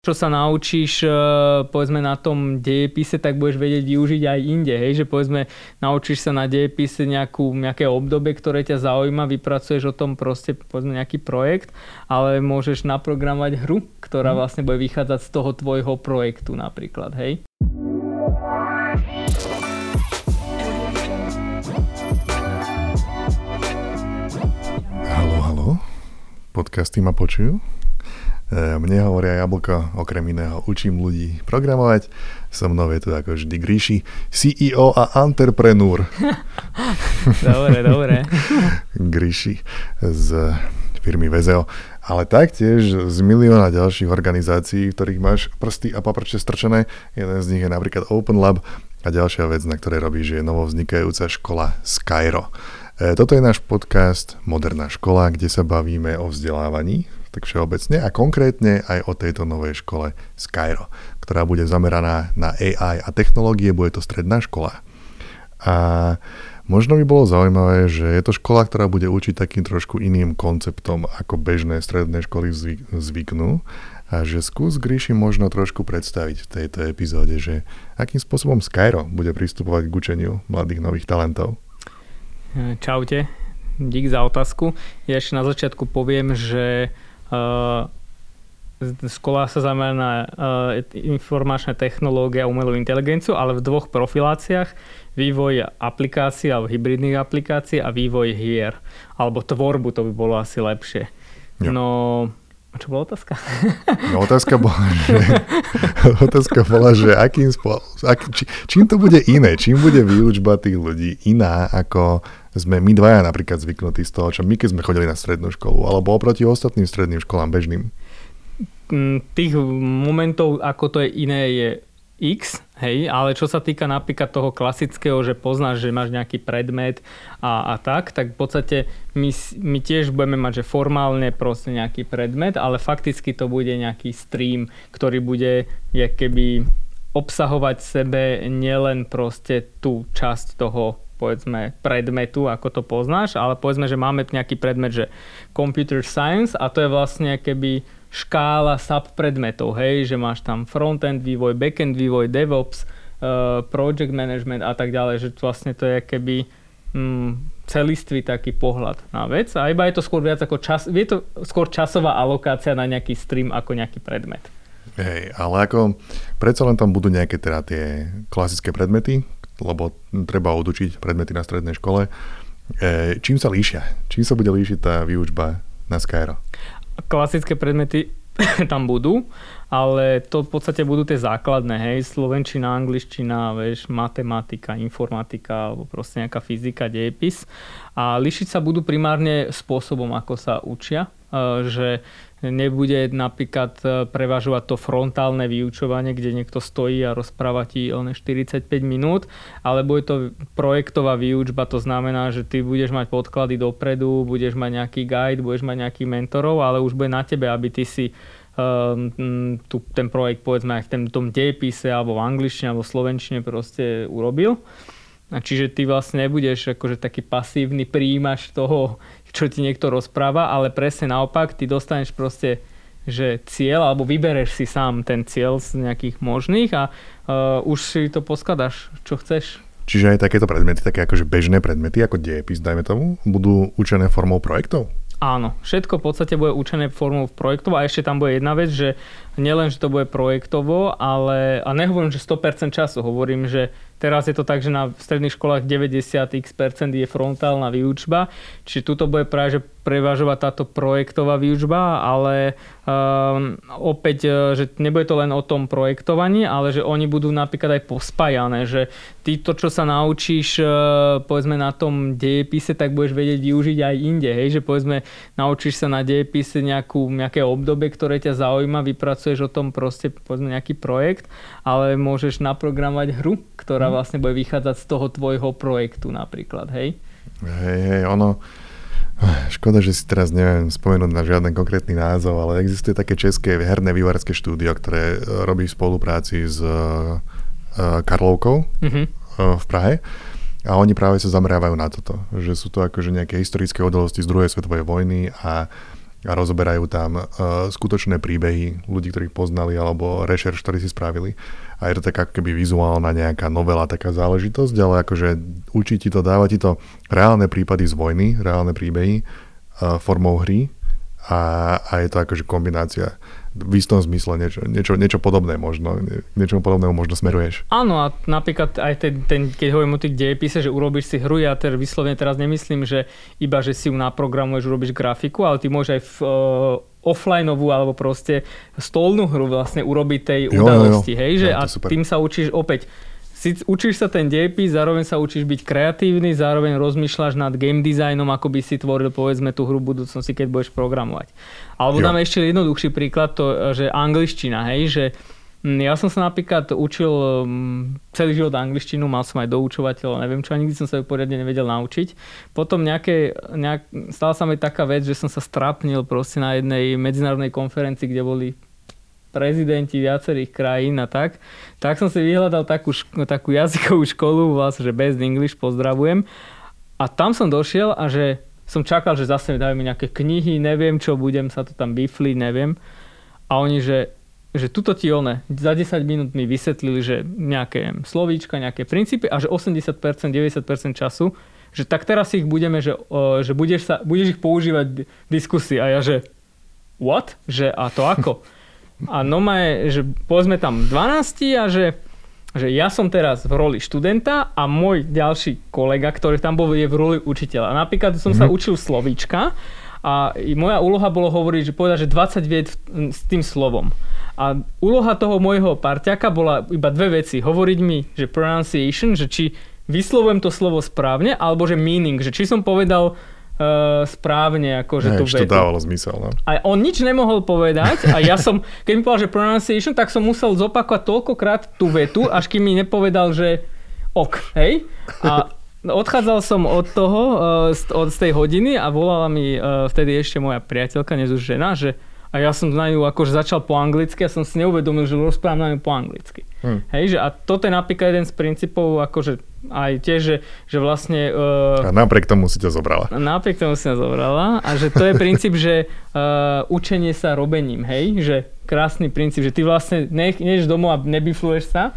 čo sa naučíš e, povedzme na tom dejepise, tak budeš vedieť využiť aj inde, hej? že povedzme naučíš sa na dejepise nejakú, nejaké obdobie, ktoré ťa zaujíma, vypracuješ o tom proste povedzme nejaký projekt, ale môžeš naprogramovať hru, ktorá mhm. vlastne bude vychádzať z toho tvojho projektu napríklad, hej? Halo, halo, podcasty ma počujú? E, mne hovoria Jablko, okrem iného učím ľudí programovať. So mnou je tu ako vždy Gríši, CEO a entrepreneur. dobre, dobre. Gríši z firmy Vezeo, ale taktiež z milióna ďalších organizácií, v ktorých máš prsty a paprče strčené. Jeden z nich je napríklad Open Lab a ďalšia vec, na ktorej robíš, je novovznikajúca škola Skyro. E, toto je náš podcast Moderná škola, kde sa bavíme o vzdelávaní tak všeobecne a konkrétne aj o tejto novej škole Skyro, ktorá bude zameraná na AI a technológie, bude to stredná škola. A možno by bolo zaujímavé, že je to škola, ktorá bude učiť takým trošku iným konceptom, ako bežné stredné školy zvyknú. A že skús Gríši možno trošku predstaviť v tejto epizóde, že akým spôsobom Skyro bude pristupovať k učeniu mladých nových talentov. Čaute, dík za otázku. Ja ešte na začiatku poviem, že škola sa zamerá na uh, informačné technológie a umelú inteligenciu, ale v dvoch profiláciách vývoj aplikácií alebo hybridných aplikácií a vývoj hier. Alebo tvorbu, to by bolo asi lepšie. Jo. No, a čo bola otázka? No otázka bola, že, otázka bola, že akým spôsobom, ak, či, čím to bude iné, čím bude výučba tých ľudí iná ako sme my dvaja napríklad zvyknutí z toho, čo my keď sme chodili na strednú školu, alebo oproti ostatným stredným školám bežným? Mm, tých momentov, ako to je iné, je X, hej, ale čo sa týka napríklad toho klasického, že poznáš, že máš nejaký predmet a, a tak, tak v podstate my, my tiež budeme mať, že formálne proste nejaký predmet, ale fakticky to bude nejaký stream, ktorý bude keby obsahovať sebe nielen proste tú časť toho povedzme predmetu, ako to poznáš, ale povedzme, že máme nejaký predmet, že computer science a to je vlastne keby škála subpredmetov, hej, že máš tam frontend vývoj, backend vývoj, DevOps, uh, project management a tak ďalej, že vlastne to je keby mm, celistvý taký pohľad na vec a iba je to skôr viac ako čas, je to skôr časová alokácia na nejaký stream ako nejaký predmet. Hej, ale ako predsa len tam budú nejaké teda tie klasické predmety, lebo treba odučiť predmety na strednej škole. E, čím sa líšia? Čím sa bude líšiť tá výučba na Skyro? Klasické predmety tam budú, ale to v podstate budú tie základné, hej, slovenčina, angličtina, vieš, matematika, informatika, alebo proste nejaká fyzika, dejepis. A líšiť sa budú primárne spôsobom, ako sa učia, e, že nebude napríklad e, prevažovať to frontálne vyučovanie, kde niekto stojí a rozpráva ti len 45 minút, ale bude to projektová výučba, to znamená, že ty budeš mať podklady dopredu, budeš mať nejaký guide, budeš mať nejakých mentorov, ale už bude na tebe, aby ty si um, tu, ten projekt povedzme aj v tom, tom dejepise alebo v angličtine alebo v slovenčine proste urobil. A čiže ty vlastne nebudeš akože taký pasívny príjimač toho, čo ti niekto rozpráva, ale presne naopak, ty dostaneš proste že cieľ, alebo vybereš si sám ten cieľ z nejakých možných a uh, už si to poskladaš, čo chceš. Čiže aj takéto predmety, také akože bežné predmety, ako dejepis, dajme tomu, budú učené formou projektov? Áno, všetko v podstate bude učené formou projektov a ešte tam bude jedna vec, že nielen, že to bude projektovo, ale, a nehovorím, že 100% času, hovorím, že Teraz je to tak, že na stredných školách 90x je frontálna výučba, čiže tuto bude práve že prevažovať táto projektová výučba, ale um, opäť, e, že nebude to len o tom projektovaní, ale že oni budú napríklad aj pospájané, že ty to, čo sa naučíš uh, povedzme na tom dejepise, tak budeš vedieť využiť aj inde, hej, že povedzme naučíš sa na dejepise nejakú, nejaké obdobie, ktoré ťa zaujíma, vypracuješ o tom proste povedzme nejaký projekt, ale môžeš naprogramovať hru, ktorá Mhm. vlastne bude vychádzať z toho tvojho projektu napríklad, hej? Hej, hej, ono, Škoda, že si teraz neviem spomenúť na žiaden konkrétny názov, ale existuje také české herné vývarské štúdio, ktoré e, robí v spolupráci s uh, Karlovkou uh-huh. v Prahe. A oni práve sa zameriavajú na toto, že sú to akože nejaké historické udalosti z druhej svetovej vojny a a rozoberajú tam uh, skutočné príbehy ľudí, ktorých poznali alebo rešerš, ktorý si spravili. A je to taká keby vizuálna nejaká novela, taká záležitosť, ale akože učí ti to, dáva ti to reálne prípady z vojny, reálne príbehy uh, formou hry a, a je to akože kombinácia v istom zmysle niečo, niečo, niečo podobné možno, niečo podobného možno smeruješ. Áno a napríklad aj ten, ten keď hovorím o tých dejepise, že urobíš si hru, ja teda vyslovene teraz nemyslím, že iba, že si ju naprogramuješ, urobíš grafiku, ale ty môžeš aj v, uh, offlineovú alebo proste stolnú hru vlastne urobiť tej jo, udalosti, jo, jo. hej, že ja, a super. tým sa učíš opäť si učíš sa ten dejepis, zároveň sa učíš byť kreatívny, zároveň rozmýšľaš nad game designom, ako by si tvoril povedzme tú hru budúcnosti, keď budeš programovať. Alebo jo. ešte jednoduchší príklad, to, že angličtina, hej, že mm, ja som sa napríklad učil mm, celý život angličtinu, mal som aj doučovateľa, neviem čo, a nikdy som sa ju poriadne nevedel naučiť. Potom nejaké, nejak, stala sa mi taká vec, že som sa strapnil proste na jednej medzinárodnej konferencii, kde boli prezidenti viacerých krajín a tak, tak som si vyhľadal takú, takú jazykovú školu, vlastne, že Best English, pozdravujem. A tam som došiel a že som čakal, že zase dajú mi nejaké knihy, neviem čo, budem sa to tam bifliť, neviem. A oni, že, že tuto ti one, za 10 minút mi vysvetlili, že nejaké slovíčka, nejaké princípy a že 80%, 90% času, že tak teraz ich budeme, že, že budeš, sa, budeš ich používať v diskusii. A ja, že what? Že a to ako? A Noma je, že povedzme tam 12 a že, že ja som teraz v roli študenta a môj ďalší kolega, ktorý tam bol, je v roli učiteľa. Napríklad som mm-hmm. sa mhm. učil slovíčka a moja úloha bolo hovoriť, že povedať, že 20 vied s tým slovom. A úloha toho môjho parťaka bola iba dve veci. Hovoriť mi, že pronunciation, že či vyslovujem to slovo správne, alebo že meaning, že či som povedal uh, správne akože tú vetu. to dávalo zmysel. No? A on nič nemohol povedať a ja som, keď mi povedal, že pronunciation, tak som musel zopakovať toľkokrát tú vetu, až kým mi nepovedal, že ok, hej? A odchádzal som od toho, uh, od tej hodiny a volala mi uh, vtedy ešte moja priateľka, dnes už žena, že a ja som na ňu akože začal po anglicky a som si neuvedomil, že rozprávam na ňu po anglicky. Hmm. Hej, že a toto je napríklad jeden z princípov, akože aj tiež, že, že vlastne... Uh, a napriek tomu si ťa zobrala. Napriek tomu si ťa zobrala a že to je princíp, že uh, učenie sa robením, hej, že krásny princíp, že ty vlastne nech, neš domov a nebifluješ sa,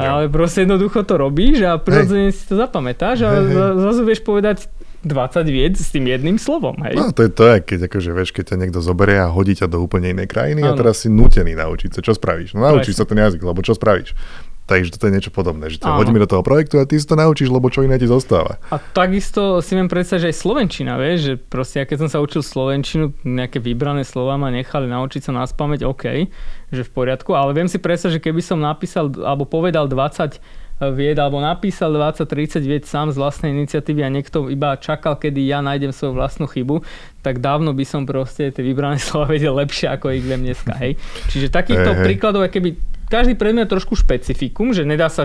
ja. ale proste jednoducho to robíš a prirodzene si to zapamätáš a hey, hey. zrazu vieš povedať 20 vied s tým jedným slovom, hej? No to je to, keď, akože, vieš, keď ťa niekto zoberie a hodí ťa do úplne inej krajiny ano. a teraz si nutený naučiť sa, čo spravíš? No naučíš sa ten jazyk, lebo čo spravíš? Takže toto je niečo podobné, že ťa hodíme do toho projektu a ty si to naučíš, lebo čo iné ti zostáva. A takisto si viem predstaviť, že aj Slovenčina, vieš, že proste ja keď som sa učil Slovenčinu, nejaké vybrané slova ma nechali naučiť sa nás pamäť, OK, že v poriadku, ale viem si predstaviť, že keby som napísal alebo povedal 20 vied alebo napísal 20-30 vied sám z vlastnej iniciatívy a niekto iba čakal, kedy ja nájdem svoju vlastnú chybu, tak dávno by som proste tie vybrané slova vedel lepšie, ako ich viem dneska. Hej. Čiže takýchto hey, príkladov, keby každý predmet trošku špecifikum, že nedá sa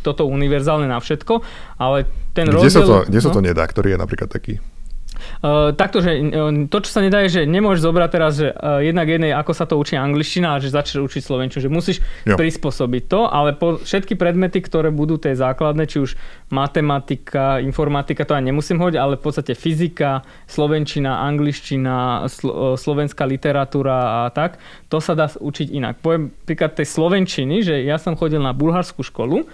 toto univerzálne na všetko, ale ten kde rozdiel... Sa to, kde no? sa to nedá? Ktorý je napríklad taký? Uh, takto, že uh, to, čo sa nedá, je, že nemôžeš zobrať teraz, že uh, jednak jednej, ako sa to učí angličtina a že začneš učiť slovenčinu, že musíš jo. prispôsobiť to, ale po, všetky predmety, ktoré budú tie základné, či už matematika, informatika, to aj nemusím hovoriť, ale v podstate fyzika, slovenčina, angličtina, slo, slovenská literatúra a tak, to sa dá učiť inak. Poviem príklad tej slovenčiny, že ja som chodil na bulharskú školu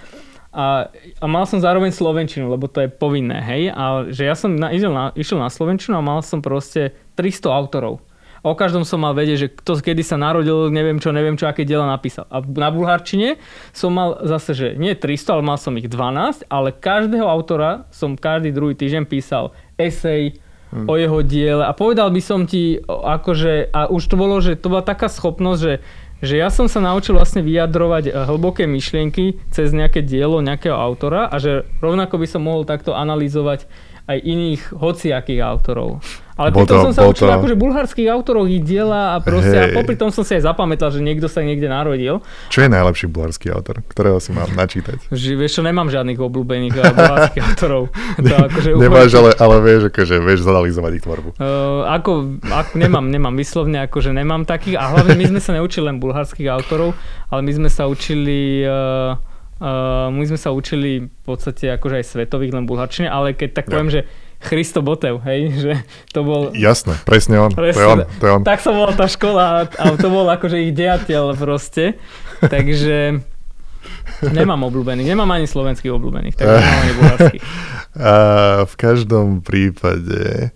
a, a mal som zároveň Slovenčinu, lebo to je povinné, hej. A že ja som na, išiel, na, išiel na Slovenčinu a mal som proste 300 autorov. A o každom som mal vedieť, že kto kedy sa narodil, neviem čo, neviem čo, aké diela napísal. A na bulharčine som mal zase, že nie 300, ale mal som ich 12, ale každého autora som každý druhý týždeň písal esej, hmm. o jeho diele a povedal by som ti, akože, a už to bolo, že to bola taká schopnosť, že že ja som sa naučil vlastne vyjadrovať eh, hlboké myšlienky cez nejaké dielo nejakého autora a že rovnako by som mohol takto analyzovať aj iných hociakých autorov. Ale bol pritom to, som sa učil to... akože bulharských autorov ich diela a proste hey. a popri tom som si aj zapamätal, že niekto sa niekde narodil. Čo je najlepší bulharský autor, ktorého si mám načítať? Že, vieš čo, nemám žiadnych obľúbených bulharských autorov. To akože Nemáš, ale, ale vieš, akože vieš zanalizovať ich tvorbu. Uh, ako, ako, nemám, nemám vyslovne, akože nemám takých a hlavne my sme sa neučili len bulharských autorov, ale my sme sa učili uh, Uh, my sme sa učili v podstate akože aj svetových, len bulharčine, ale keď tak poviem, že Christo Botev, hej, že to bol... Jasné, presne on, presne, to je on, to je on. Tak som bola tá škola a to bol akože ich dejateľ proste, takže nemám obľúbených, nemám ani slovenských obľúbených, takže nemám ani bulharských. A v každom prípade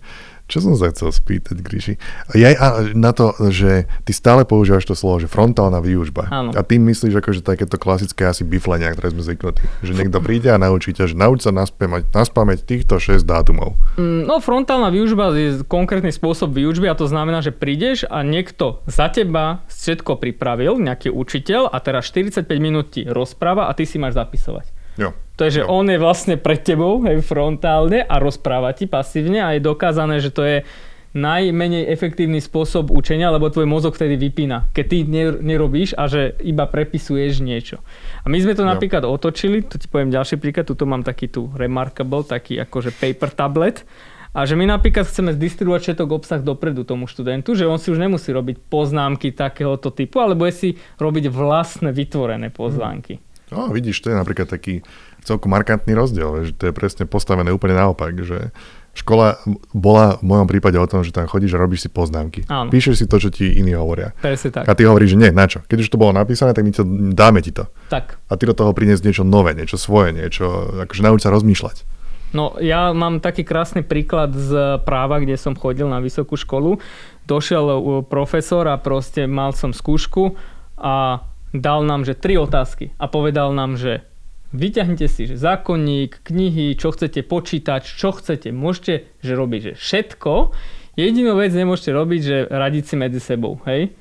čo som sa chcel spýtať, Gríši? Ja, na to, že ty stále používaš to slovo, že frontálna výužba. Áno. A tým myslíš že takéto klasické asi biflenia, ktoré sme zvyknutí. Že niekto príde a naučí ťa, že nauč sa naspamať, naspamať týchto 6 dátumov. Mm, no frontálna výužba je konkrétny spôsob výužby a to znamená, že prídeš a niekto za teba všetko pripravil, nejaký učiteľ a teraz 45 minút ti rozpráva a ty si máš zapisovať. Jo. To je, že jo. on je vlastne pred tebou, hej, frontálne a rozpráva ti pasívne a je dokázané, že to je najmenej efektívny spôsob učenia, lebo tvoj mozog vtedy vypína, keď ty nerobíš a že iba prepisuješ niečo. A my sme to jo. napríklad otočili, to ti poviem ďalší príklad, tuto mám taký tu remarkable, taký akože paper tablet, a že my napríklad chceme zdistribuovať všetok obsah dopredu tomu študentu, že on si už nemusí robiť poznámky takéhoto typu, ale bude si robiť vlastné vytvorené poznámky. Hmm. No vidíš, to je napríklad taký celkom markantný rozdiel, že to je presne postavené úplne naopak, že škola bola v mojom prípade o tom, že tam chodíš a robíš si poznámky. Áno. Píšeš si to, čo ti iní hovoria. Presne tak. A ty hovoríš, že nie, na čo? Keď už to bolo napísané, tak my to, dáme ti to. Tak. A ty do toho priniesť niečo nové, niečo svoje, niečo, akože nauč sa rozmýšľať. No ja mám taký krásny príklad z práva, kde som chodil na vysokú školu. Došiel profesor a proste mal som skúšku a dal nám, že tri otázky a povedal nám, že vyťahnite si že zákonník, knihy, čo chcete počítať, čo chcete, môžete že robiť že všetko. Jedinú vec nemôžete robiť, že radiť si medzi sebou, hej?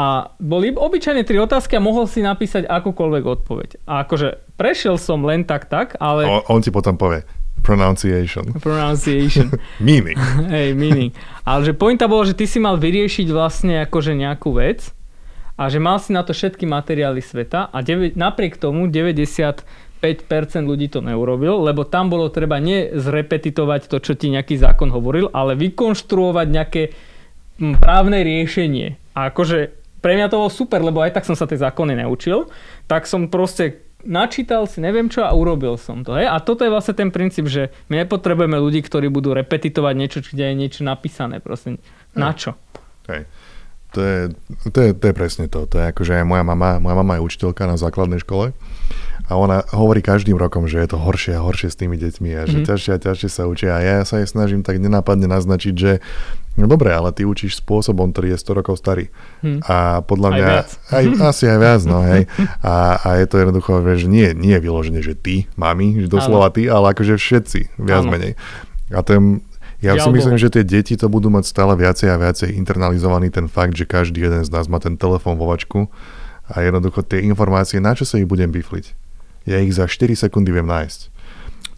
A boli obyčajne tri otázky a mohol si napísať akúkoľvek odpoveď. A akože prešiel som len tak tak, ale... O, on ti potom povie, Pronunciation. Pronunciation. meaning. Hej, meaning. Ale že pointa bolo, že ty si mal vyriešiť vlastne akože nejakú vec a že mal si na to všetky materiály sveta a 9, napriek tomu 95% ľudí to neurobil, lebo tam bolo treba nie zrepetitovať to, čo ti nejaký zákon hovoril, ale vykonštruovať nejaké právne riešenie. A akože pre mňa to bolo super, lebo aj tak som sa tie zákony neučil, tak som proste načítal si neviem čo a urobil som to. Hej? A toto je vlastne ten princíp, že my nepotrebujeme ľudí, ktorí budú repetitovať niečo, kde je niečo napísané. Proste. Na čo? Hej. To je, to, je, to je presne to. To je ako, že moja mama, moja mama je učiteľka na základnej škole a ona hovorí každým rokom, že je to horšie a horšie s tými deťmi a že mm. ťažšie a ťažšie sa učia. A ja sa jej snažím tak nenápadne naznačiť, že no dobre, ale ty učíš spôsobom, ktorý je 100 rokov starý. Mm. A podľa mňa... Aj, viac. aj asi aj viac, no hej. A, a je to jednoducho, že nie, nie je vyložené, že ty, mami, že doslova ty, ale akože všetci, viac ano. menej. A ten, ja si myslím, že tie deti to budú mať stále viacej a viacej internalizovaný ten fakt, že každý jeden z nás má ten telefón vo vačku a jednoducho tie informácie, na čo sa ich budem bifliť? Ja ich za 4 sekundy viem nájsť.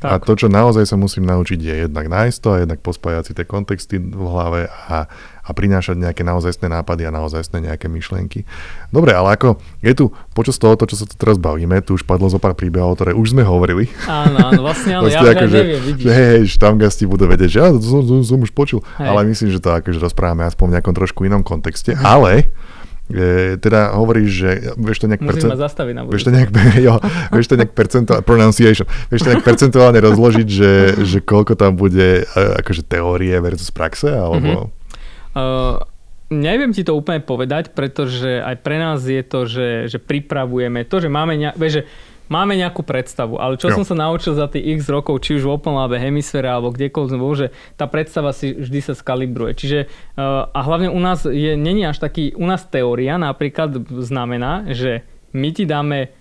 Tak. A to, čo naozaj sa musím naučiť, je jednak nájsť to a jednak pospájať si tie kontexty v hlave a, a prinášať nejaké naozajstné nápady a naozajstné nejaké myšlienky. Dobre, ale ako je tu, počas toho, to, čo sa tu teraz bavíme, tu už padlo zo pár príbehov, ktoré už sme hovorili. Áno, áno, vlastne, ale ja ako, že, neviem, vidíš. Že hej, štamgasti budú vedieť, že ja som, som, som už počul, hej. ale myslím, že to akože rozprávame aspoň v nejakom trošku inom kontexte, ale E, teda hovoríš, že vieš to nejak, percent... zastaviť na vieš to nejak, jo, vieš to nejak percentuálne, pronunciation, vieš to nejak percentuálne rozložiť, že, že koľko tam bude e, akože teórie versus praxe, alebo... Mm-hmm. Uh, neviem ti to úplne povedať, pretože aj pre nás je to, že, že pripravujeme to, že máme, ne, vieš, že máme nejakú predstavu, ale čo jo. som sa naučil za tých x rokov, či už v Open Labe, hemisfére alebo kdekoľvek bol, že tá predstava si vždy sa skalibruje. Čiže uh, a hlavne u nás je, není až taký, u nás teória napríklad znamená, že my ti dáme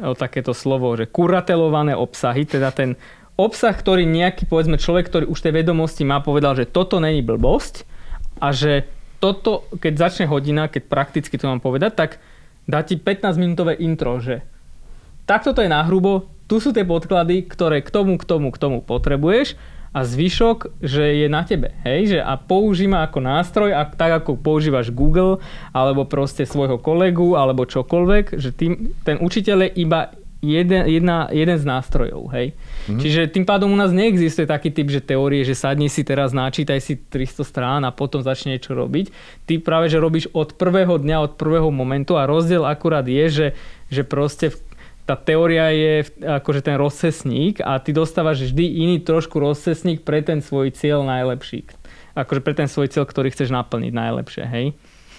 o takéto slovo, že kuratelované obsahy, teda ten obsah, ktorý nejaký, povedzme, človek, ktorý už tej vedomosti má, povedal, že toto není blbosť a že toto, keď začne hodina, keď prakticky to mám povedať, tak dá ti 15 minútové intro, že takto to je hrubo, tu sú tie podklady, ktoré k tomu, k tomu, k tomu potrebuješ a zvyšok, že je na tebe, hej, že a použij ako nástroj, a tak ako používaš Google, alebo proste svojho kolegu, alebo čokoľvek, že tým, ten učiteľ je iba jeden, jedna, jeden z nástrojov, hej. Mm-hmm. Čiže tým pádom u nás neexistuje taký typ, že teórie, že sadni si teraz, načítaj si 300 strán a potom začne niečo robiť. Ty práve, že robíš od prvého dňa, od prvého momentu a rozdiel akurát je, že, že proste v tá teória je akože ten rozcesník a ty dostávaš vždy iný trošku rozcesník pre ten svoj cieľ najlepší. Akože pre ten svoj cieľ, ktorý chceš naplniť najlepšie, hej?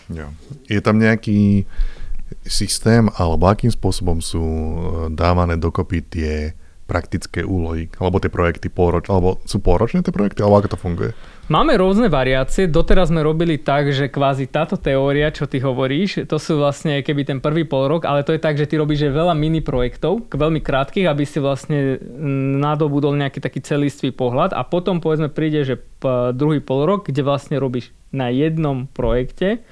Jo. Je tam nejaký systém, alebo akým spôsobom sú e, dávané dokopy tie praktické úlohy, alebo tie projekty pôroč, alebo sú pôročné tie projekty, alebo ako to funguje? Máme rôzne variácie. Doteraz sme robili tak, že kvázi táto teória, čo ty hovoríš, to sú vlastne keby ten prvý pol rok, ale to je tak, že ty robíš že veľa mini projektov, veľmi krátkých, aby si vlastne nadobudol nejaký taký celistvý pohľad a potom povedzme príde, že druhý pol rok, kde vlastne robíš na jednom projekte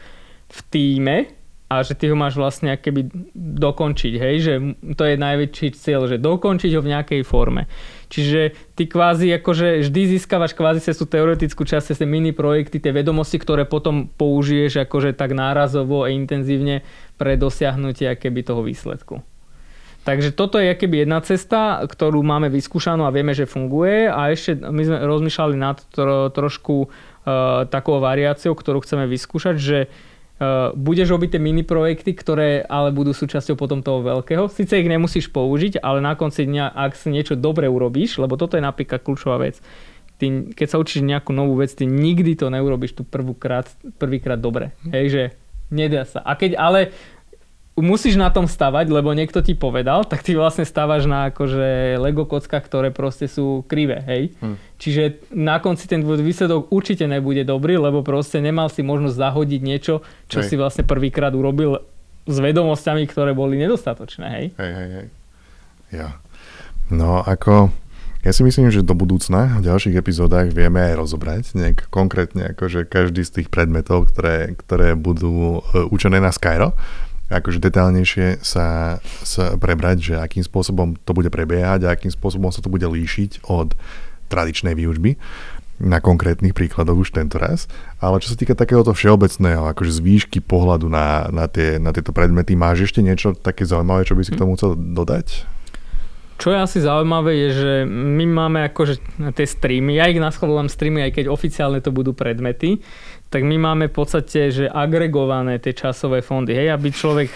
v týme, a že ty ho máš vlastne keby dokončiť, hej, že to je najväčší cieľ, že dokončiť ho v nejakej forme. Čiže ty kvázi akože vždy získavaš kvázi cez tú teoretickú časť, cez mini projekty, tie vedomosti, ktoré potom použiješ akože tak nárazovo a intenzívne pre dosiahnutie keby toho výsledku. Takže toto je keby jedna cesta, ktorú máme vyskúšanú a vieme, že funguje a ešte my sme rozmýšľali nad tro, trošku uh, takou variáciou, ktorú chceme vyskúšať, že Uh, budeš robiť tie mini projekty, ktoré ale budú súčasťou potom toho veľkého. Sice ich nemusíš použiť, ale na konci dňa, ak si niečo dobre urobíš, lebo toto je napríklad kľúčová vec, ty, keď sa učíš nejakú novú vec, ty nikdy to neurobiš tu prvýkrát dobre. Hej, že nedá sa. A keď ale musíš na tom stavať, lebo niekto ti povedal, tak ty vlastne stavaš na akože Lego kockách, ktoré proste sú krivé, hej. Hm. Čiže na konci ten výsledok určite nebude dobrý, lebo proste nemal si možnosť zahodiť niečo, čo hej. si vlastne prvýkrát urobil s vedomosťami, ktoré boli nedostatočné, hej. Hej, hej, hej. Ja. No ako, ja si myslím, že do budúcna v ďalších epizódach vieme aj rozobrať nejak konkrétne akože každý z tých predmetov, ktoré, ktoré budú uh, učené na Skyro akože detálnejšie sa, sa prebrať, že akým spôsobom to bude prebiehať a akým spôsobom sa to bude líšiť od tradičnej výučby na konkrétnych príkladoch už tento raz. Ale čo sa týka takéhoto všeobecného, akože z výšky pohľadu na, na, tie, na tieto predmety, máš ešte niečo také zaujímavé, čo by si k tomu chcel dodať? Čo je asi zaujímavé je, že my máme akože tie streamy, ja ich naschvalujem streamy, aj keď oficiálne to budú predmety, tak my máme v podstate, že agregované tie časové fondy, hej, aby človek...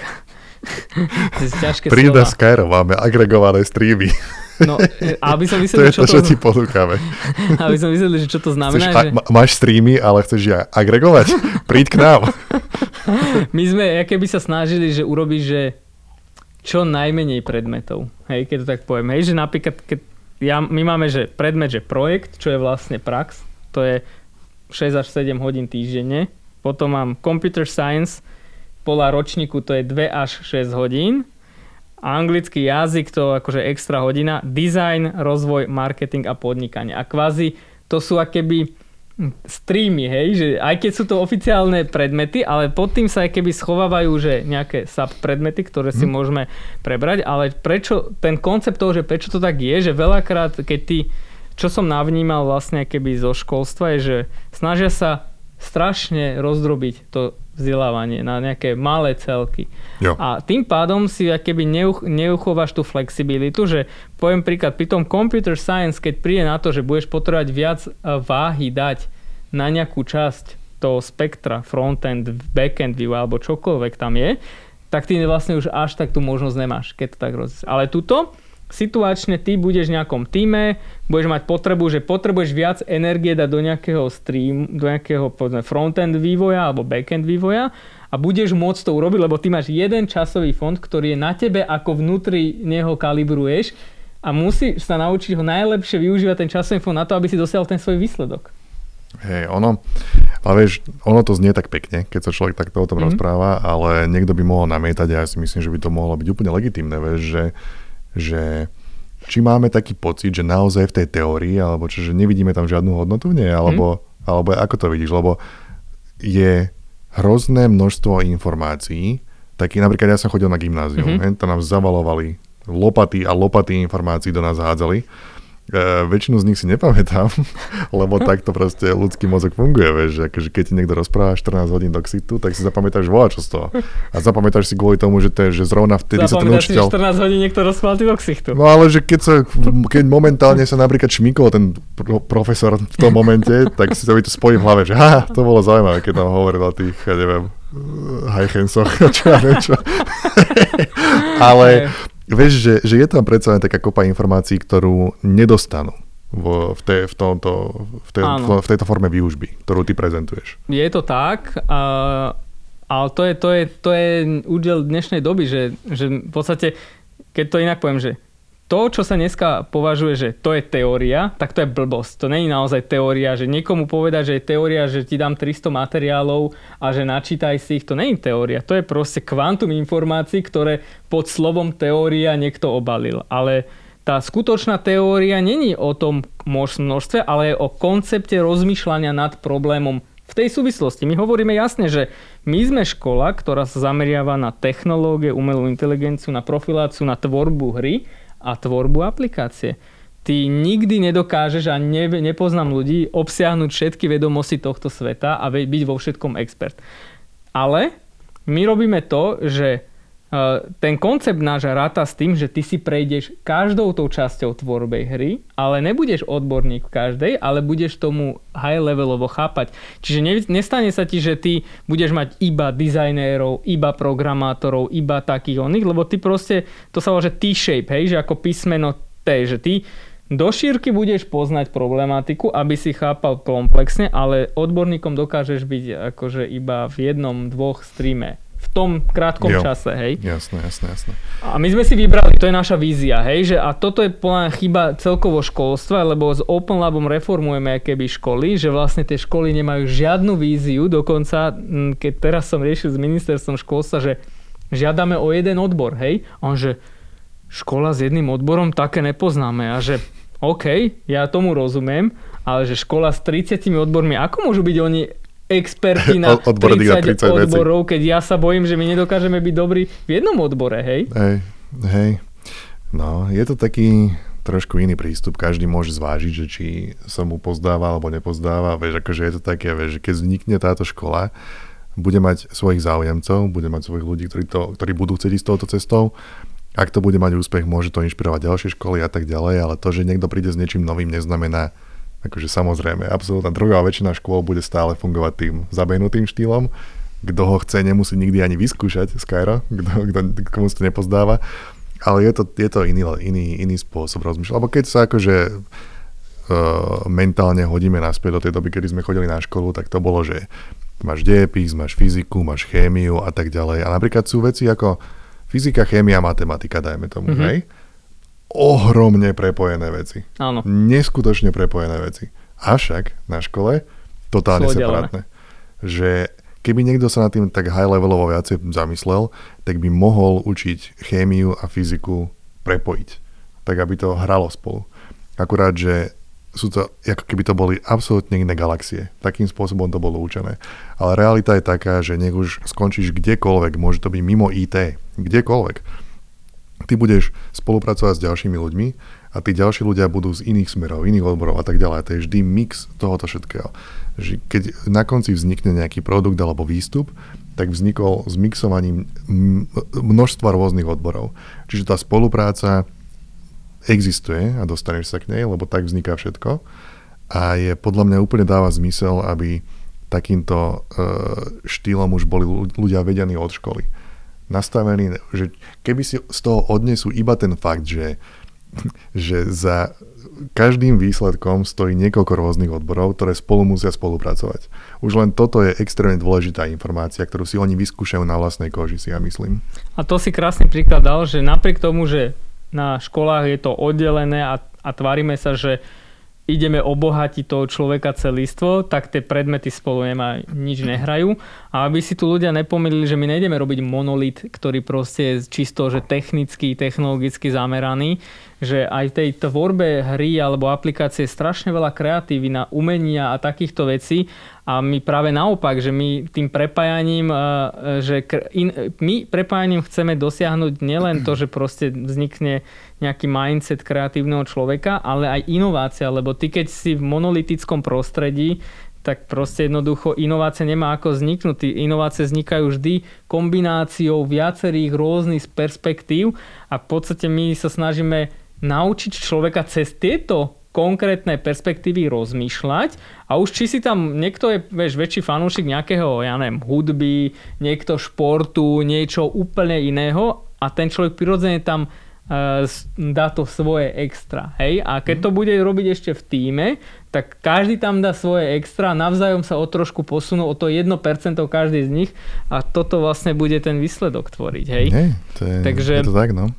ťažké Prída Skyro, máme agregované streamy. No, aby som vysvetlil, to je to, čo, to, ti ponúkame. Aby som vysvetlil, že čo to znamená. Chceš, že... máš streamy, ale chceš ja agregovať? Príď k nám. My sme, keby sa snažili, že urobíš, že čo najmenej predmetov. Hej, keď to tak poviem. Hej, že napríklad, keď ja, my máme, že predmet, že projekt, čo je vlastne prax, to je 6 až 7 hodín týždenne. Potom mám computer science, pola ročníku to je 2 až 6 hodín. A anglický jazyk to akože extra hodina. Design, rozvoj, marketing a podnikanie. A kvázi to sú akéby streamy, hej, že aj keď sú to oficiálne predmety, ale pod tým sa aj keby schovávajú, že nejaké subpredmety, ktoré si hmm. môžeme prebrať, ale prečo, ten koncept toho, že prečo to tak je, že veľakrát, keď ty, čo som navnímal vlastne keby zo školstva, je, že snažia sa strašne rozdrobiť to vzdelávanie na nejaké malé celky. Jo. A tým pádom si keby neuch, neuchováš tú flexibilitu, že poviem príklad, pri tom computer science, keď príde na to, že budeš potrebovať viac e, váhy dať na nejakú časť toho spektra, frontend, backend view alebo čokoľvek tam je, tak ty vlastne už až tak tú možnosť nemáš, keď to tak roz... Ale tuto situačne ty budeš v nejakom týme, budeš mať potrebu, že potrebuješ viac energie dať do nejakého stream, do nejakého povedzme, frontend vývoja alebo backend vývoja a budeš môcť to urobiť, lebo ty máš jeden časový fond, ktorý je na tebe, ako vnútri neho kalibruješ a musíš sa naučiť ho najlepšie využívať ten časový fond na to, aby si dosiahol ten svoj výsledok. Hej, ono, ale vieš, ono to znie tak pekne, keď sa človek takto o tom mm-hmm. rozpráva, ale niekto by mohol namietať a ja si myslím, že by to mohlo byť úplne legitimné, vieš, že že či máme taký pocit, že naozaj v tej teórii, alebo že nevidíme tam žiadnu hodnotu nie, alebo, mm. alebo ako to vidíš, lebo je hrozné množstvo informácií, taký napríklad ja som chodil na gymnázium, mm-hmm. tam nám zavalovali lopaty a lopaty informácií do nás hádzali Uh, väčšinu z nich si nepamätám, lebo takto proste ľudský mozog funguje, vieš, že akože keď ti niekto rozpráva 14 hodín do ksitu, tak si zapamätáš voľa čo z toho. A zapamätáš si kvôli tomu, že, to že zrovna vtedy sa ten učiteľ... si 14 hodín niekto rozprával ty do ksitu. No ale že keď, sa, keď momentálne sa napríklad šmikol ten pro, profesor v tom momente, tak si to to spojí v hlave, že ha, to bolo zaujímavé, keď tam hovoril o tých, ja neviem, hajchensoch, čo ja neviem čo. ale vieš, že, že je tam predsa taká kopa informácií, ktorú nedostanú v, v, tej, v, tomto, v, tej, v tejto forme výužby, ktorú ty prezentuješ. Je to tak, a, ale to je, to, je, to je údel dnešnej doby, že, že v podstate, keď to inak poviem, že to, čo sa dneska považuje, že to je teória, tak to je blbosť. To není naozaj teória, že niekomu povedať, že je teória, že ti dám 300 materiálov a že načítaj si ich, to není teória. To je proste kvantum informácií, ktoré pod slovom teória niekto obalil. Ale tá skutočná teória není o tom množstve, ale je o koncepte rozmýšľania nad problémom v tej súvislosti. My hovoríme jasne, že my sme škola, ktorá sa zameriava na technológie, umelú inteligenciu, na profiláciu, na tvorbu hry a tvorbu aplikácie. Ty nikdy nedokážeš a ne, nepoznám ľudí obsiahnuť všetky vedomosti tohto sveta a byť vo všetkom expert. Ale my robíme to, že ten koncept náš ráta s tým, že ty si prejdeš každou tou časťou tvorbej hry, ale nebudeš odborník v každej, ale budeš tomu high levelovo chápať. Čiže nestane sa ti, že ty budeš mať iba dizajnérov, iba programátorov, iba takých oných, lebo ty proste, to sa volá, že T-shape, hej, že ako písmeno T, že ty do šírky budeš poznať problematiku, aby si chápal komplexne, ale odborníkom dokážeš byť akože iba v jednom, dvoch streame v tom krátkom jo. čase, hej. Jasné, jasné, jasné. A my sme si vybrali, to je naša vízia, hej, že a toto je plná chyba celkovo školstva, lebo s Open Labom reformujeme keby školy, že vlastne tie školy nemajú žiadnu víziu, dokonca keď teraz som riešil s ministerstvom školstva, že žiadame o jeden odbor, hej, on že škola s jedným odborom také nepoznáme a že OK, ja tomu rozumiem, ale že škola s 30 odbormi, ako môžu byť oni experti na 30, 30 odborov, keď ja sa bojím, že my nedokážeme byť dobrí v jednom odbore, hej? Hej, hej. No, je to taký trošku iný prístup. Každý môže zvážiť, že či sa mu pozdáva alebo nepozdáva. Vieš, akože je to také, vieš, že keď vznikne táto škola, bude mať svojich záujemcov, bude mať svojich ľudí, ktorí, to, ktorí budú chcieť ísť touto cestou. Ak to bude mať úspech, môže to inšpirovať ďalšie školy a tak ďalej, ale to, že niekto príde s niečím novým, neznamená, Akože samozrejme, absolútna druhá väčšina škôl bude stále fungovať tým zabehnutým štýlom. Kto ho chce, nemusí nikdy ani vyskúšať Skyro, kto, kto, komu sa to nepozdáva. Ale je to, je to iný, iný, iný spôsob rozmýšľať. Lebo keď sa akože uh, mentálne hodíme naspäť do tej doby, kedy sme chodili na školu, tak to bolo, že máš dejepis, máš fyziku, máš chémiu a tak ďalej. A napríklad sú veci ako fyzika, chémia, matematika, dajme tomu, mm-hmm. hej? Ohromne prepojené veci. Áno. Neskutočne prepojené veci. Avšak na škole totálne separátne. Že keby niekto sa nad tým tak high levelovo viacej zamyslel, tak by mohol učiť chémiu a fyziku prepojiť. Tak aby to hralo spolu. Akurát, že sú to, ako keby to boli absolútne iné galaxie. Takým spôsobom to bolo učené. Ale realita je taká, že nech už skončíš kdekoľvek, môže to byť mimo IT, kdekoľvek ty budeš spolupracovať s ďalšími ľuďmi a tí ďalší ľudia budú z iných smerov, iných odborov a tak ďalej. To je vždy mix tohoto všetkého. Keď na konci vznikne nejaký produkt alebo výstup, tak vznikol s mixovaním množstva rôznych odborov. Čiže tá spolupráca existuje a dostaneš sa k nej, lebo tak vzniká všetko. A je podľa mňa úplne dáva zmysel, aby takýmto e, štýlom už boli ľudia vedení od školy nastavený, že keby si z toho odnesú iba ten fakt, že, že za každým výsledkom stojí niekoľko rôznych odborov, ktoré spolu musia spolupracovať. Už len toto je extrémne dôležitá informácia, ktorú si oni vyskúšajú na vlastnej koži, si ja myslím. A to si krásny príklad dal, že napriek tomu, že na školách je to oddelené a, a tvárime sa, že ideme obohatiť toho človeka celistvo, tak tie predmety spolu nemá, nič nehrajú. A aby si tu ľudia nepomýlili, že my nejdeme robiť monolit, ktorý proste je čisto že technicky, technologicky zameraný, že aj v tej tvorbe hry alebo aplikácie je strašne veľa kreatívy na umenia a takýchto vecí a my práve naopak, že my tým prepájaním, e, že my prepájaním chceme dosiahnuť nielen to, že proste vznikne nejaký mindset kreatívneho človeka, ale aj inovácia, lebo ty keď si v monolitickom prostredí, tak proste jednoducho inovácia nemá ako vzniknúť. Inovácie vznikajú vždy kombináciou viacerých rôznych perspektív a v podstate my sa snažíme naučiť človeka cez tieto konkrétne perspektívy rozmýšľať a už či si tam niekto je vieš, väčší fanúšik nejakého, ja neviem, hudby, niekto športu, niečo úplne iného a ten človek prirodzene tam dá to svoje extra. Hej? A keď to bude robiť ešte v týme, tak každý tam dá svoje extra, navzájom sa o trošku posunú, o to 1% každý z nich a toto vlastne bude ten výsledok tvoriť. Hej? Nie, to je, Takže, je to tak, no.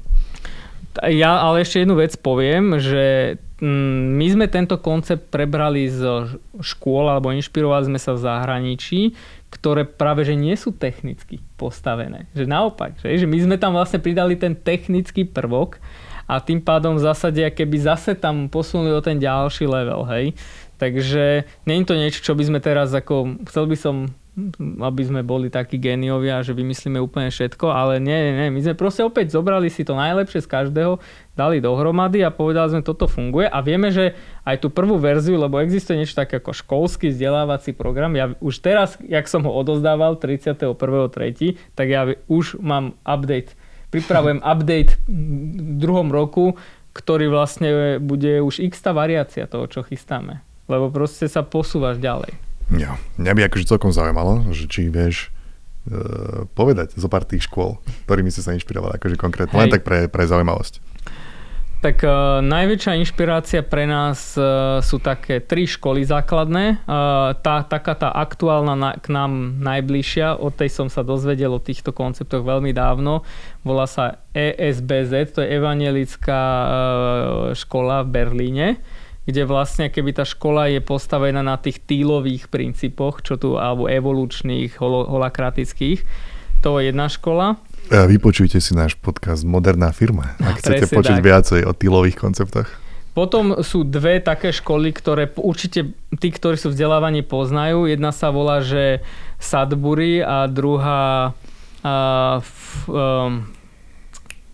Ja ale ešte jednu vec poviem, že my sme tento koncept prebrali z škôl alebo inšpirovali sme sa v zahraničí, ktoré práve že nie sú technicky postavené. Že naopak, že, že my sme tam vlastne pridali ten technický prvok a tým pádom v zásade keby zase tam posunuli o ten ďalší level, hej. Takže je to niečo, čo by sme teraz ako, chcel by som aby sme boli takí geniovia, že vymyslíme úplne všetko, ale nie, nie, my sme proste opäť zobrali si to najlepšie z každého, dali dohromady a povedali sme, toto funguje a vieme, že aj tú prvú verziu, lebo existuje niečo také ako školský vzdelávací program, ja už teraz, jak som ho odozdával 31.3., tak ja už mám update, pripravujem update v druhom roku, ktorý vlastne bude už x variácia toho, čo chystáme. Lebo proste sa posúvaš ďalej. Ja, mňa by akože celkom zaujímalo, že či vieš uh, povedať zo pár tých škôl, ktorými si sa inšpiroval, akože konkrétne, len tak pre, pre zaujímavosť. Tak uh, najväčšia inšpirácia pre nás uh, sú také tri školy základné. Uh, tá, taká tá aktuálna na, k nám najbližšia, od tej som sa dozvedel o týchto konceptoch veľmi dávno. Volá sa ESBZ, to je evangelická uh, škola v Berlíne kde vlastne keby tá škola je postavená na tých týlových princípoch, čo tu, alebo evolučných, hol, holakratických, to je jedna škola. A vypočujte si náš podcast Moderná firma, ak chcete Presne počuť tak. viacej o týlových konceptoch. Potom sú dve také školy, ktoré určite tí, ktorí sú vzdelávaní, poznajú. Jedna sa volá, že Sadbury a druhá uh, f, um,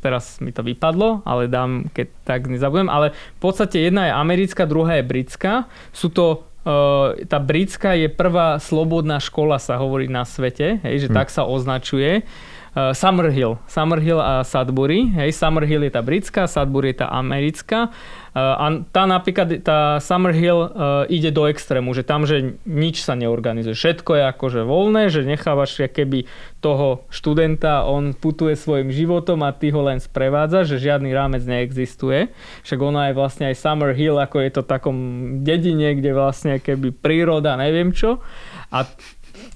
teraz mi to vypadlo, ale dám, keď tak nezabudem, ale v podstate jedna je americká, druhá je britská. Sú to e, tá britská je prvá slobodná škola, sa hovorí na svete, hej, že hmm. tak sa označuje. Uh, Summerhill. Summerhill a Sudbury. Hej, Summerhill je tá britská, Sudbury je tá americká. A tá napríklad, tá Summerhill uh, ide do extrému, že tam, že nič sa neorganizuje. Všetko je akože voľné, že nechávaš keby toho študenta, on putuje svojim životom a ty ho len sprevádza, že žiadny rámec neexistuje. Však ona je vlastne aj Summerhill, ako je to takom dedine, kde vlastne keby príroda, neviem čo. A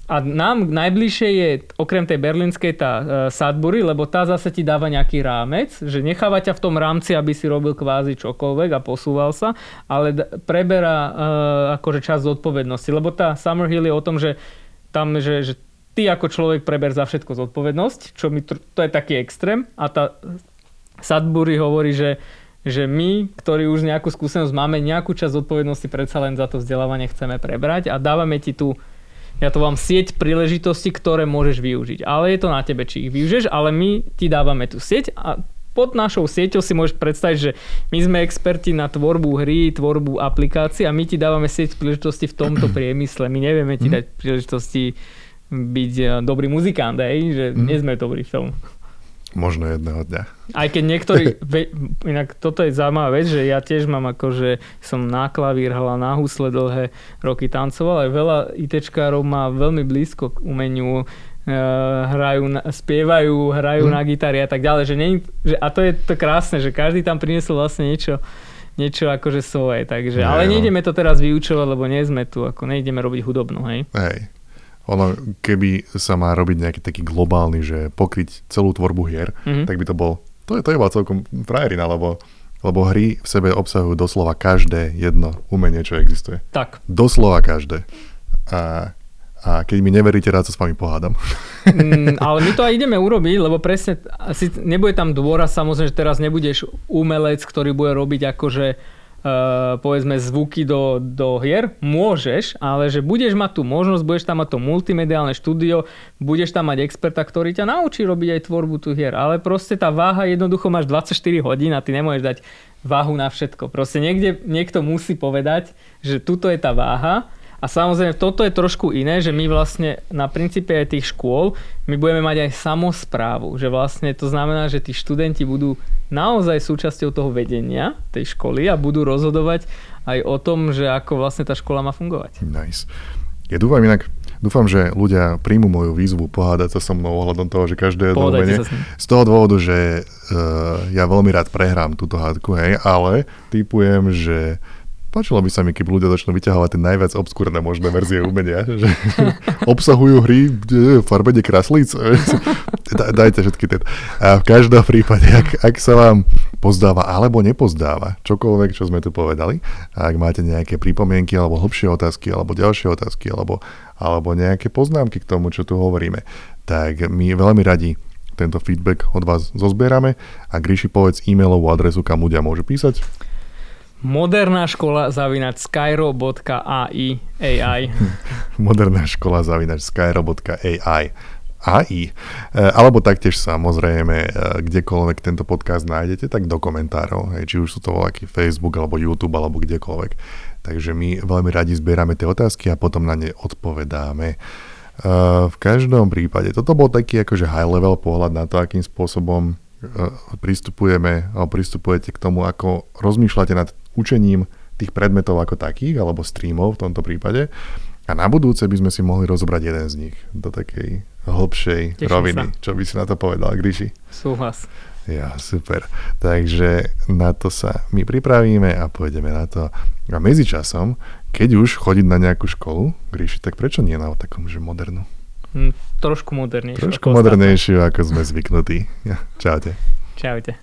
a nám najbližšie je okrem tej berlínskej tá uh, Sudbury, lebo tá zase ti dáva nejaký rámec, že necháva ťa v tom rámci, aby si robil kvázi čokoľvek a posúval sa, ale d- preberá uh, akože čas zodpovednosti, lebo tá Summerhill je o tom, že tam, že, že ty ako človek preber za všetko zodpovednosť, čo mi to, je taký extrém. A tá Sudbury hovorí, že že my, ktorí už nejakú skúsenosť máme, nejakú časť zodpovednosti predsa len za to vzdelávanie chceme prebrať a dávame ti tu ja to vám sieť príležitosti, ktoré môžeš využiť. Ale je to na tebe, či ich využiješ, ale my ti dávame tú sieť a pod našou sieťou si môžeš predstaviť, že my sme experti na tvorbu hry, tvorbu aplikácií a my ti dávame sieť príležitosti v tomto priemysle. My nevieme ti mhm. dať príležitosti byť eh, dobrý muzikant, aj, že mm. nie sme dobrí v tom. Možno jedného dňa. Aj keď niektorí, inak toto je zaujímavá vec, že ja tiež mám ako, že som na klavír hral na husle dlhé roky tancoval, aj veľa ITčkárov má veľmi blízko k umeniu, uh, hrajú, spievajú, hrajú hmm. na gitare a tak ďalej. Že nie, že, a to je to krásne, že každý tam priniesol vlastne niečo, niečo akože svoje. Takže, ale nejdeme to teraz vyučovať, lebo nie sme tu, ako nejdeme robiť hudobnú, hej? Hej. Ono, keby sa má robiť nejaký taký globálny, že pokryť celú tvorbu hier, mm-hmm. tak by to bol, to je, to je celkom frajerina, lebo, lebo hry v sebe obsahujú doslova každé jedno umenie, čo existuje. Tak. Doslova každé. A, a keď mi neveríte, rád sa s vami pohádam. Mm, ale my to aj ideme urobiť, lebo presne, asi nebude tam dôraz, samozrejme, že teraz nebudeš umelec, ktorý bude robiť akože povedzme zvuky do, do hier, môžeš, ale že budeš mať tú možnosť, budeš tam mať to multimediálne štúdio, budeš tam mať experta, ktorý ťa naučí robiť aj tvorbu tu hier, ale proste tá váha jednoducho máš 24 hodín a ty nemôžeš dať váhu na všetko. Proste niekde niekto musí povedať, že tuto je tá váha a samozrejme, toto je trošku iné, že my vlastne na princípe aj tých škôl, my budeme mať aj samozprávu, že vlastne to znamená, že tí študenti budú naozaj súčasťou toho vedenia tej školy a budú rozhodovať aj o tom, že ako vlastne tá škola má fungovať. Nice. Ja dúfam inak, dúfam, že ľudia príjmu moju výzvu pohádať sa so mnou ohľadom toho, že každé jedno umenie. Z toho dôvodu, že uh, ja veľmi rád prehrám túto hádku, hej, ale typujem, že Páčilo by sa mi, keby ľudia začnú vyťahovať tie najviac obskúrne možné verzie umenia, že obsahujú hry v farbene kraslíc. Dajte všetky tie. A v každom prípade, ak, ak sa vám pozdáva alebo nepozdáva čokoľvek, čo sme tu povedali, a ak máte nejaké pripomienky alebo hlbšie otázky alebo ďalšie otázky alebo, alebo nejaké poznámky k tomu, čo tu hovoríme, tak my veľmi radi tento feedback od vás zozbierame a Gríši povedz e-mailovú adresu, kam ľudia môžu písať. Moderná škola zavinač skyro.ai AI. Moderná škola zavinač skyro.ai AI. E, alebo taktiež samozrejme, e, kdekoľvek tento podcast nájdete, tak do komentárov, či už sú to voľaký Facebook alebo YouTube alebo kdekoľvek. Takže my veľmi radi zbierame tie otázky a potom na ne odpovedáme. E, v každom prípade, toto bol taký akože high level pohľad na to, akým spôsobom pristupujeme alebo pristupujete k tomu, ako rozmýšľate nad učením tých predmetov ako takých, alebo streamov v tomto prípade. A na budúce by sme si mohli rozobrať jeden z nich do takej hĺbšej Teším roviny. Sa. Čo by si na to povedal, Gríši? Súhlas. Ja, super. Takže na to sa my pripravíme a pôjdeme na to. A medzičasom, keď už chodiť na nejakú školu, Gríši, tak prečo nie na takom, že modernú? Mm, trošku modernejšiu. Trošku modernejšiu, ako sme zvyknutí. Čaute. Čaute.